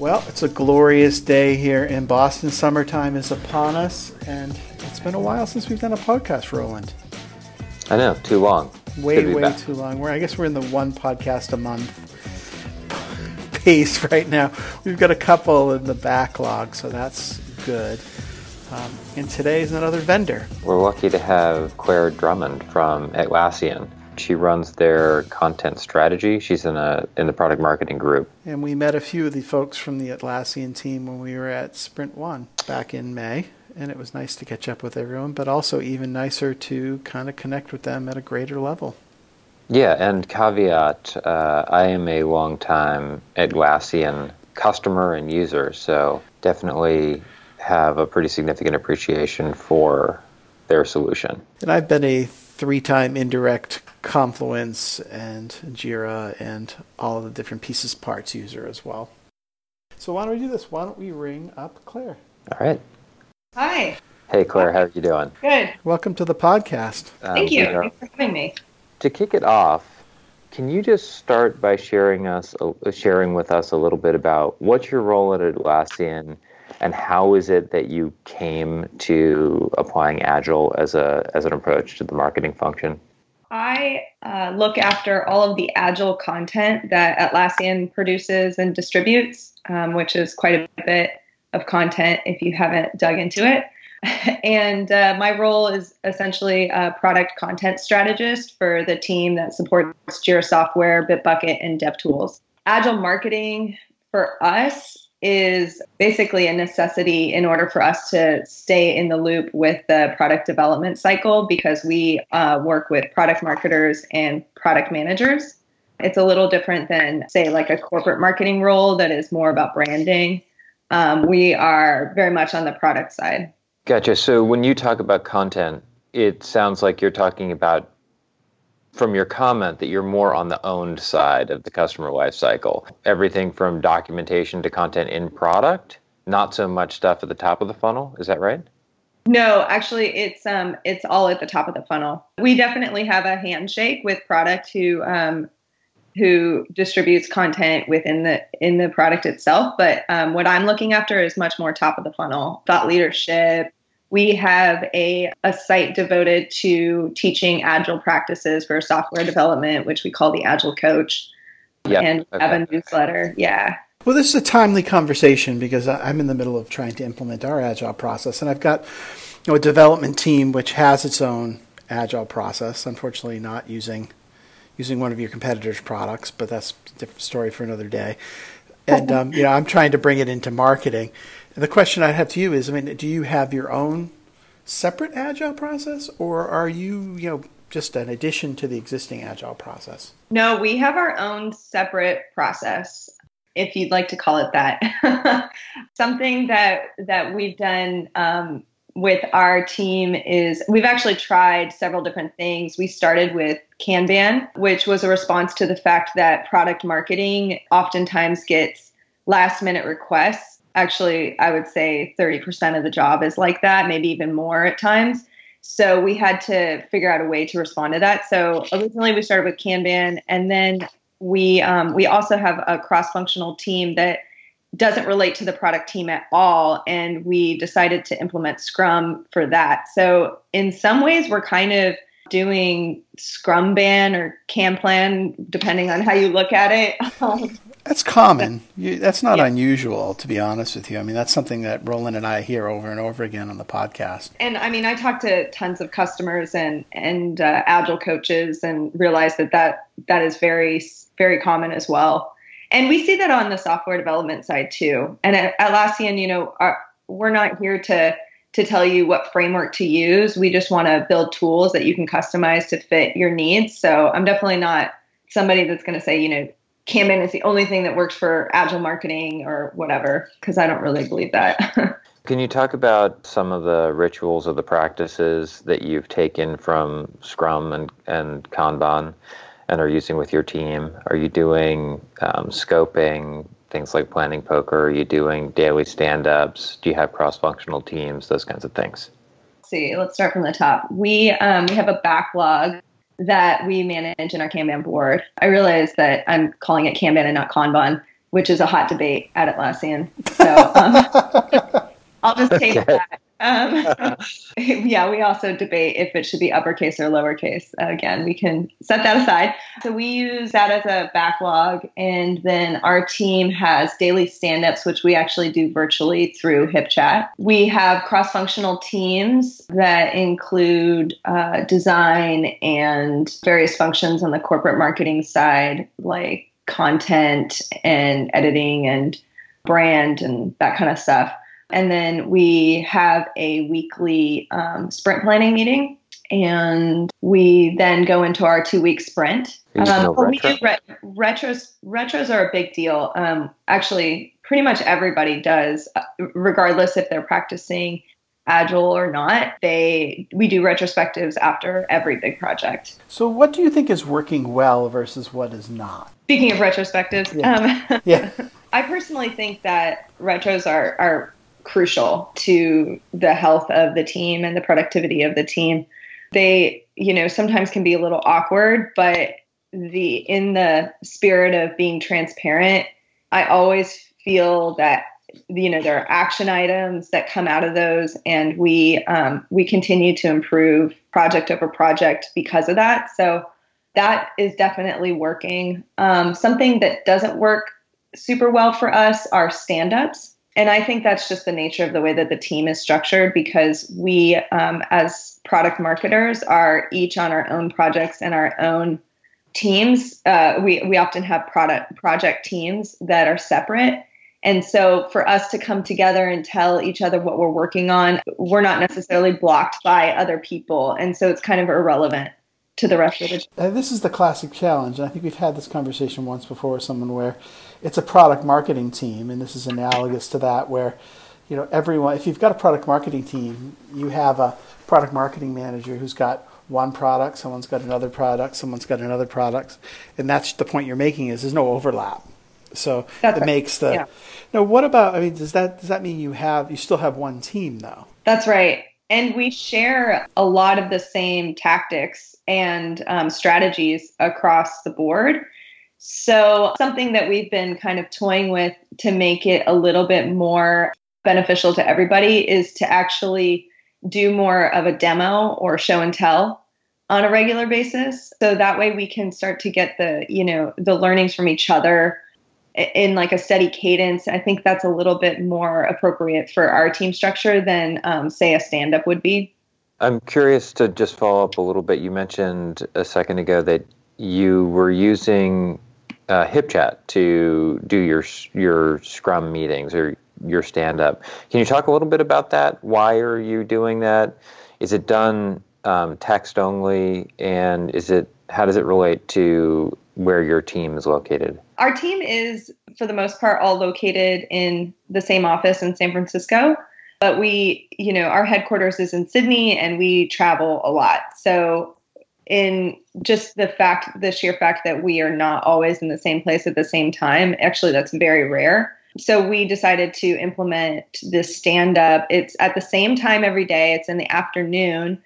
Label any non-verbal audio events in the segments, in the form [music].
Well, it's a glorious day here in Boston. Summertime is upon us, and it's been a while since we've done a podcast, Roland. I know, too long. Way, way back. too long. We're, I guess we're in the one podcast a month [laughs] pace right now. We've got a couple in the backlog, so that's good. Um, and today is another vendor. We're lucky to have Claire Drummond from Atlassian she runs their content strategy. She's in a in the product marketing group. And we met a few of the folks from the Atlassian team when we were at Sprint One back in May, and it was nice to catch up with everyone, but also even nicer to kind of connect with them at a greater level. Yeah, and caveat: uh, I am a long time Atlassian customer and user, so definitely have a pretty significant appreciation for their solution. And I've been a three time indirect Confluence and Jira and all of the different pieces parts user as well. So why don't we do this? Why don't we ring up Claire? All right. Hi. Hey Claire, how are you doing? Good. Welcome to the podcast. Um, Thank you. Thanks for having me. To kick it off, can you just start by sharing us sharing with us a little bit about what's your role at Atlassian and how is it that you came to applying agile as a as an approach to the marketing function i uh, look after all of the agile content that atlassian produces and distributes um, which is quite a bit of content if you haven't dug into it. [laughs] And uh, my role is essentially a product content strategist for the team that supports jira software bitbucket and devtools agile marketing for us is basically a necessity in order for us to stay in the loop with the product development cycle because we uh, work with product marketers and product managers. It's a little different than, say, like a corporate marketing role that is more about branding. Um, we are very much on the product side. Gotcha. So when you talk about content, it sounds like you're talking about from your comment that you're more on the owned side of the customer lifecycle. Everything from documentation to content in product, not so much stuff at the top of the funnel. Is that right? No, actually, it's um, it's all at the top of the funnel. We definitely have a handshake with product who um, who distributes content within the in the product itself. But um, what I'm looking after is much more top of the funnel, thought leadership, we have a, a site devoted to teaching agile practices for software development, which we call the Agile Coach. Yeah, and okay. have a newsletter. Yeah. Well, this is a timely conversation because I'm in the middle of trying to implement our agile process, and I've got you know, a development team which has its own agile process. Unfortunately, not using using one of your competitors' products, but that's a different story for another day. And [laughs] um, you know, I'm trying to bring it into marketing, the question I have to you is, I mean, do you have your own separate agile process, or are you, you know, just an addition to the existing agile process? No, we have our own separate process, if you'd like to call it that. [laughs] Something that that we've done um, with our team is we've actually tried several different things. We started with Kanban, which was a response to the fact that product marketing oftentimes gets last minute requests actually i would say 30% of the job is like that maybe even more at times. So we had to figure out a way to respond to that. So originally we started with kanban and then we um, we also have a cross-functional team that doesn't relate to the product team at all and we decided to implement scrum for that. So in some ways we're kind of doing Scrumban or Kanplan depending on how you look at it [laughs] That's common. You, that's not yeah. unusual, to be honest with you. I mean, that's something that Roland and I hear over and over again on the podcast. And I mean, I talk to tons of customers and and uh, agile coaches, and realize that that that is very very common as well. And we see that on the software development side too. And at Atlassian, you know, our, we're not here to to tell you what framework to use. We just want to build tools that you can customize to fit your needs. So I'm definitely not somebody that's going to say, you know, Kanban is the only thing that works for agile marketing or whatever, because I don't really believe that. [laughs] Can you talk about some of the rituals or the practices that you've taken from Scrum and, and Kanban and are using with your team? Are you doing um, scoping, things like planning poker? Are you doing daily stand ups? Do you have cross functional teams? Those kinds of things. Let's see, let's start from the top. We, um, we have a backlog that we manage in our Kanban board. I realize that I'm calling it Kanban and not Kanban. which is a hot debate at Atlassian. So um, [laughs] I'll just take okay. that. Um, [laughs] [laughs] yeah, we also debate if it should be uppercase or lowercase. Again, we can set that aside. So we use that as a backlog, and then our team has daily stand ups, which we actually do virtually through HipChat. We have cross functional teams that include uh, design and various functions on the corporate marketing side, like content and editing and brand and that kind of stuff. And then we have a weekly um, sprint planning meeting. And we then go into our two week sprint. Um, we do re- retros. Retros are a big deal. Um, actually, pretty much everybody does, uh, regardless if they're practicing agile or not they we do retrospectives after every big project so what do you think is working well versus what is not speaking of retrospectives yeah, um, [laughs] yeah. i personally think that retros are are crucial to the health of the team and the productivity of the team. They, you know, sometimes can be a little awkward, but the in the spirit of being transparent, I always feel that you know there are action items that come out of those, and we um, we continue to improve project over project because of that. So that is definitely working. Um, something that doesn't work super well for us are stand-ups and I think that's just the nature of the way that the team is structured because we, um, as product marketers, are each on our own projects and our own teams. Uh, we we often have product project teams that are separate. And so for us to come together and tell each other what we're working on, we're not necessarily blocked by other people. And so it's kind of irrelevant to the rest of the. Uh, this is the classic challenge. And I think we've had this conversation once before with someone where it's a product marketing team, and this is analogous to that, where you know everyone. If you've got a product marketing team, you have a product marketing manager who's got one product, someone's got another product, someone's got another product, and that's the point you're making is there's no overlap. So that's it right. makes the. Yeah. Now, what about? I mean, does that does that mean you have you still have one team though? That's right, and we share a lot of the same tactics and um, strategies across the board. So, something that we've been kind of toying with to make it a little bit more beneficial to everybody is to actually do more of a demo or show and tell on a regular basis. So that way we can start to get the, you know, the learnings from each other in like a steady cadence. I think that's a little bit more appropriate for our team structure than, um, say, a stand up would be. I'm curious to just follow up a little bit. You mentioned a second ago that you were using uh, HipChat to do your your Scrum meetings or your stand up. Can you talk a little bit about that? Why are you doing that? Is it done um, text only, and is it how does it relate to where your team is located? Our team is, for the most part, all located in the same office in San Francisco. But we, you know, our headquarters is in Sydney and we travel a lot. So in just the fact, the sheer fact that we are not always in the same place at the same time, actually, that's very rare. So we decided to implement this stand up. It's at the same time every day, it's in the afternoon.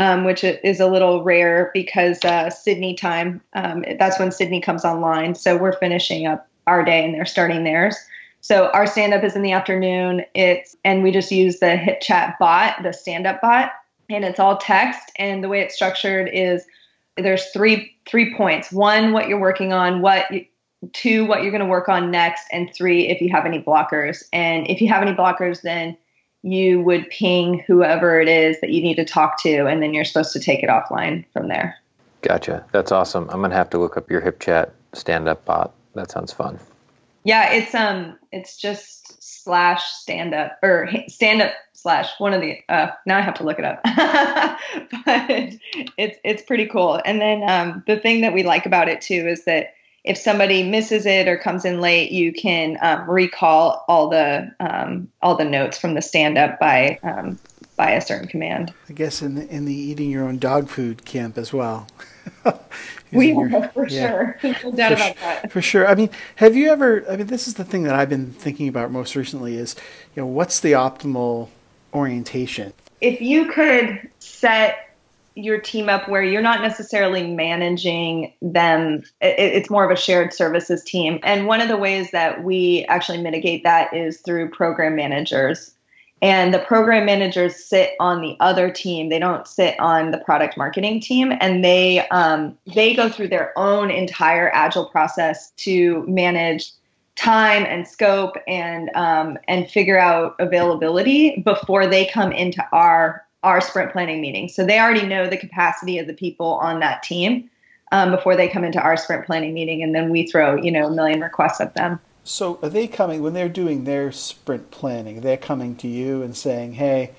Um, which is a little rare because uh, Sydney time, um, that's when Sydney comes online. So we're finishing up our day and they're starting theirs. So our stand up is in the afternoon. It's and we just use the HipChat bot, the stand up bot and it's all text and the way it's structured is there's three three points. One what you're working on what you, two what you're going to work on next and three if you have any blockers. And if you have any blockers then you would ping whoever it is that you need to talk to and then you're supposed to take it offline from there. Gotcha. That's awesome. I'm going to have to look up your HipChat stand up bot. That sounds fun. Yeah it's um it's just slash stand up or stand up slash one of the uh, now I have to look it up, [laughs] but it's it's pretty cool. And then um, the thing that we like about it too is that if somebody misses it or comes in late, you can um, recall all the um, all the notes from the stand up by um, by a certain command. I guess in the in the eating your own dog food camp as well. [laughs] [laughs] we are for yeah. sure. [laughs] No doubt for, about that. For sure. I mean, have you ever? I mean, this is the thing that I've been thinking about most recently. Is you know, what's the optimal orientation. If you could set your team up where you're not necessarily managing them. It's more of a shared services team. And one of the ways that we actually mitigate that is through program managers. And the program managers sit on the other team. They don't sit on the product marketing team, and they um, they go through their own entire agile process to manage time and scope and um, and figure out availability before they come into our our sprint planning meeting. So they already know the capacity of the people on that team um, before they come into our sprint planning meeting, and then we throw you know a million requests at them. So are they coming when they're doing their sprint planning? They're coming to you and saying, "Hey,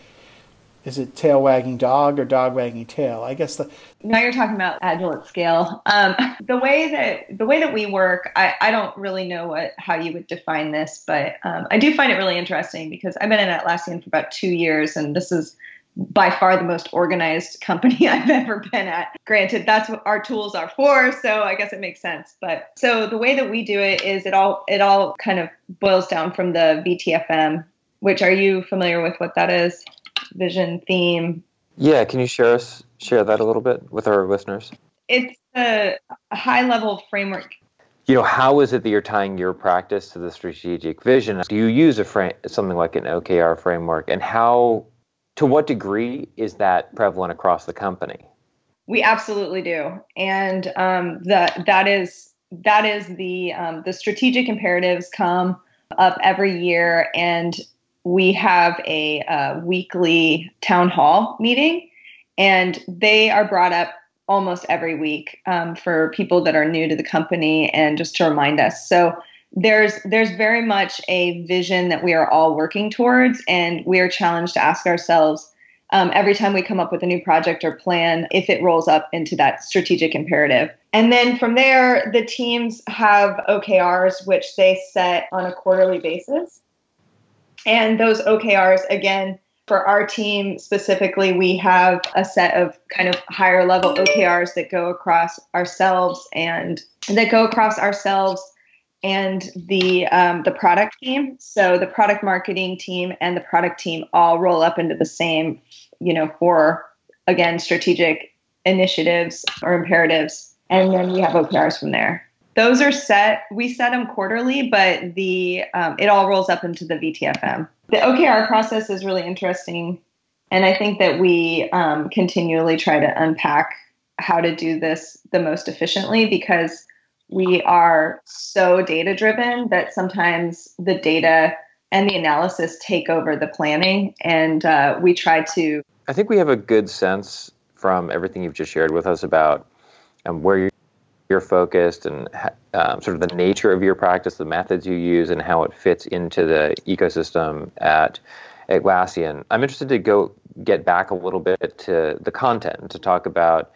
is it tail wagging dog or dog wagging tail?" I guess the now you're talking about agile at scale. Um, the way that the way that we work, I, I don't really know what how you would define this, but um, I do find it really interesting because I've been in Atlassian for about two years, and this is by far the most organized [laughs] company [laughs] I've ever been at. Granted, that's what our tools are for, so I guess it makes sense. But so the way that we do it is it all it all kind of boils down from the VTFM, which are you familiar with what that is? Vision, theme. Yeah, can you share us share that a little bit with our listeners? It's a, high level framework you know how is it that you're tying your practice to the strategic vision do you use a frame something like an okr framework and how to what degree is that prevalent across the company? We absolutely do, and um, that that is that is the um, the strategic imperatives come up every year, and we have a uh, weekly town hall meeting, and they are brought up almost every week um, for people that are new to the company and just to remind us. So there's there's very much a vision that we are all working towards and we are challenged to ask ourselves um, every time we come up with a new project or plan if it rolls up into that strategic imperative. And then from there the teams have okrs which they set on a quarterly basis. And those okrs again for our team specifically, we have a set of kind of higher level OKRs that go across ourselves and that go across ourselves and the um, the product team. So the product marketing team and the product team all roll up into the same, you know, for again strategic initiatives or imperatives, and then we have OKRs from there. Those are set. We set them quarterly, but the um, it all rolls up into the VTFM. The OKR process is really interesting, and I think that we um, continually try to unpack how to do this the most efficiently because we are so data driven that sometimes the data and the analysis take over the planning and uh, we try to i think we have a good sense from everything you've just shared with us about um, where you're, you're focused and um, sort of the nature of your practice the methods you use and how it fits into the ecosystem at Atlassian. I'm interested to go get back a little bit to the content to talk about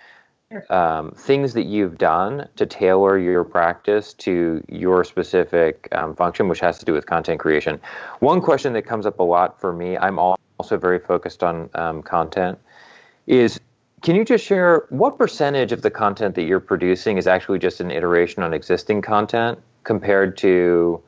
um, things that you've done to tailor your practice to your specific um, function, which has to do with content creation. One question that comes up a lot for me, I'm also very focused on um, content, is can you just share what percentage of the content that you're producing is actually just an iteration on existing content compared to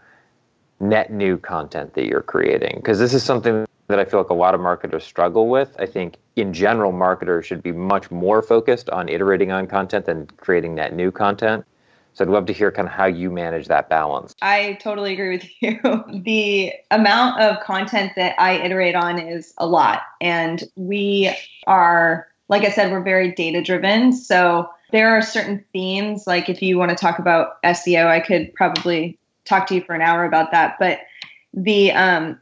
net new content that you're creating? Because this is something that I feel like a lot of marketers struggle with. I think in general, marketers should be much more focused on iterating on content than creating that new content. So I'd love to hear kind of how you manage that balance. I totally agree with [laughs] you. The amount of content that I iterate on is a lot. And we are, like I said, we're very data driven. So there are certain themes, like if you want to talk about SEO, I could probably talk to you for an hour about that. But the um,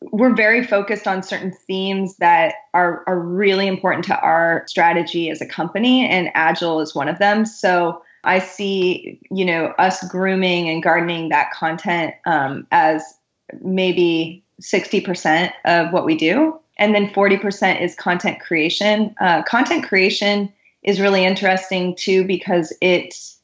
we're very focused on certain themes that are, are really important to our strategy as a company and agile is one of them. So i see you know us grooming and gardening that content um, as maybe 60% of what we do. And then 40% is content creation. Uh, content creation is really interesting too because it's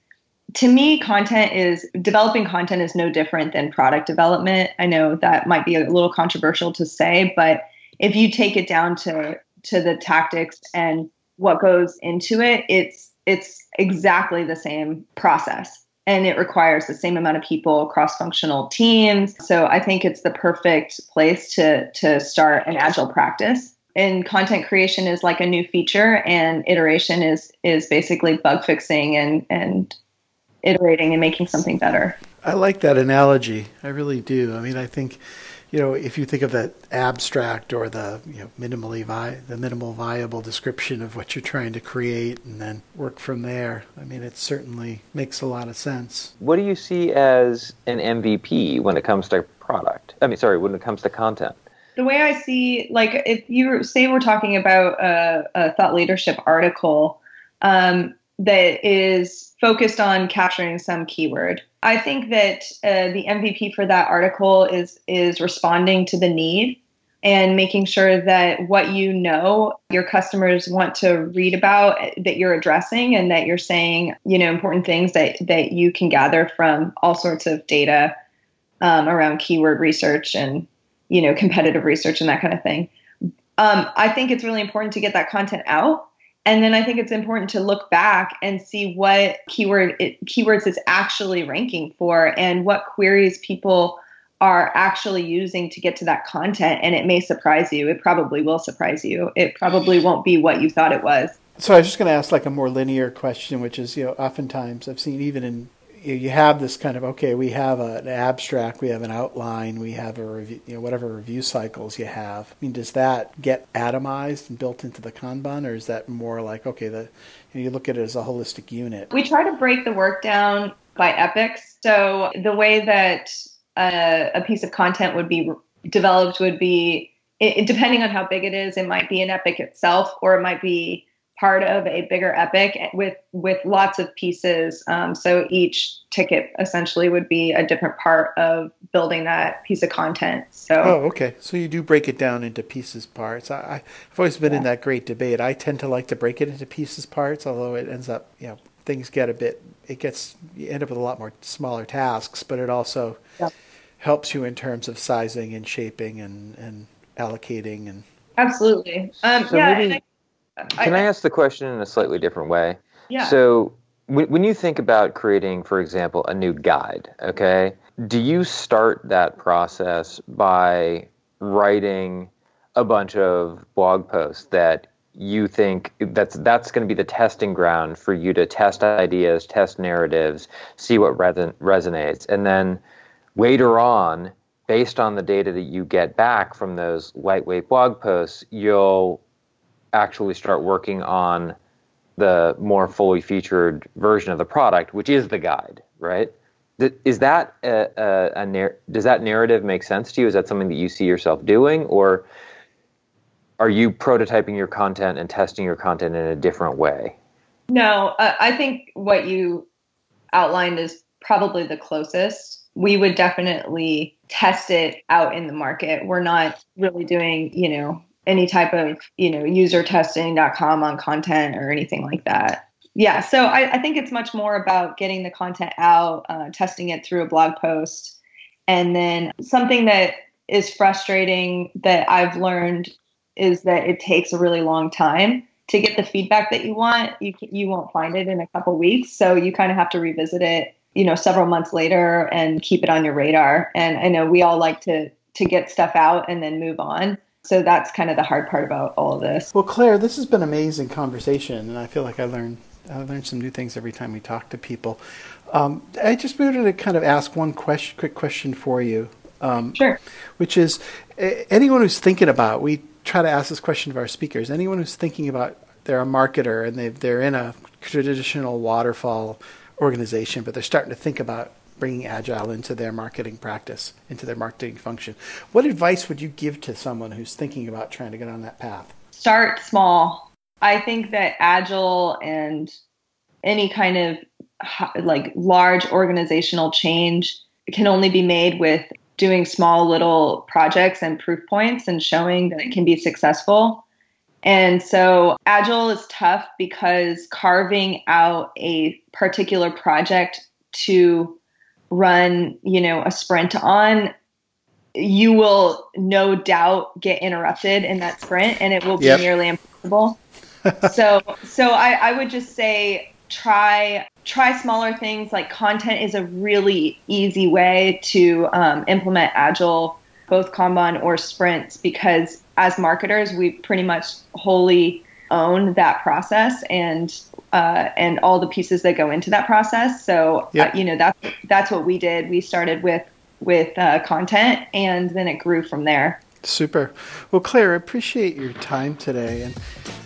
to me, content is developing content is no different than product development. I know that might be a little controversial to say, but if you take it down to to the tactics and what goes into it, it's it's exactly the same process. And it requires the same amount of people cross-functional teams. So i think it's the perfect place to to start an agile practice. And content creation is like a new feature and iteration is is basically bug fixing and and iterating and making something better. I like that analogy. I really do. I mean, I think you know, if you think of that abstract or the you know minimally vi- the minimal viable description of what you're trying to create, and then work from there. I mean, it certainly makes a lot of sense. What do you see as an MVP when it comes to product? I mean, sorry, when it comes to content. The way I see, like, if you say we're talking about a, a thought leadership article um, that is focused on capturing some keyword. I think that uh, the MVP for that article is is responding to the need and making sure that what you know your customers want to read about that you're addressing and that you're saying you know important things that that you can gather from all sorts of data um, around keyword research and you know competitive research and that kind of thing. Um, i think it's really important to get that content out and then I think it's important to look back and see what keyword it, keywords it's actually ranking for and what queries people are actually using to get to that content. And it may surprise you. It probably will surprise you. It probably won't be what you thought it was. So I was just going to ask like a more linear question, which is, you know, oftentimes I've seen even in you have this kind of okay, we have a, an abstract, we have an outline, we have a review, you know, whatever review cycles you have. I mean, does that get atomized and built into the Kanban, or is that more like okay, the you, know, you look at it as a holistic unit? We try to break the work down by epics. So the way that a, a piece of content would be developed would be, it, depending on how big it is, it might be an epic itself, or it might be part of a bigger epic with with lots of pieces. Um, so each ticket essentially would be a different part of building that piece of content. So oh, okay. So you do break it down into pieces parts. I, have always been yeah. in that great debate. I tend to like to break it into pieces parts, although it ends up you know things get a bit it gets you end up with a lot more smaller tasks, but it also yeah. helps you in terms of sizing and shaping and and allocating and absolutely. Um, so yeah. Maybe, can I, I ask the question in a slightly different way? Yeah. So when, when you think about creating, for example, a new guide, okay, do you start that process by writing a bunch of blog posts that you think that's that's going to be the testing ground for you to test ideas, test narratives, see what reson- resonates, and then later on, based on the data that you get back from those lightweight blog posts, you'll actually start working on the more fully featured version of the product, which is the guide, right? Is that a, a, a does that narrative make sense to you? Is that something that you see yourself doing, or are you prototyping your content and testing your content in a different way? No, I think what you outlined is probably the closest. We would definitely test it out in the market. We're not really doing, you know, any type of you know user testing.com on content or anything like that. Yeah so I, I think it's much more about getting the content out uh, testing it through a blog post. And then something that is frustrating that i've learned is that it takes a really long time to get the feedback that you want. You you won't find it in a couple weeks so you kind of have to revisit it you know several months later and keep it on your radar. And i know we all like to to get stuff out and then move on so that's kind of the hard part about all of this. Well, Claire, this has been an amazing conversation, and I feel like I learned I learn some new things every time we talk to people. Um, I just wanted to kind of ask one question, quick question for you. Um, sure. Which is, anyone who's thinking about, we try to ask this question of our speakers. Anyone who's thinking about, they're a marketer and they they're in a traditional waterfall organization, but they're starting to think about bringing agile into their marketing practice, into their marketing function. What advice would you give to someone who's thinking about trying to get on that path? Start small. I think that agile and any kind of like large organizational change can only be made with doing small little projects and proof points and showing that it can be successful. And so agile is tough because carving out a particular project to run, you know, a sprint on, you will no doubt get interrupted in that sprint and it will be yep. nearly impossible. [laughs] so so I, I would just say try try smaller things like content is a really easy way to um, implement agile both Kanban or sprints because as marketers, we pretty much wholly own that process and uh, and all the pieces that go into that process. So yep. uh, you know that's that's what we did. We started with with uh, content, and then it grew from there. Super. Well, Claire, I appreciate your time today. And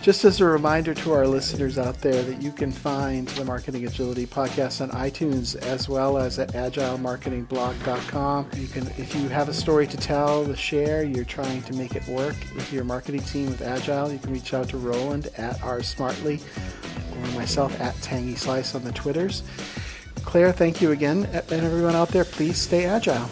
just as a reminder to our listeners out there that you can find the Marketing Agility podcast on iTunes as well as at agilemarketingblog.com. You can, if you have a story to tell, to share, you're trying to make it work with your marketing team with Agile, you can reach out to Roland at R Smartly or myself at Tangy Slice on the Twitters. Claire, thank you again. And everyone out there, please stay agile.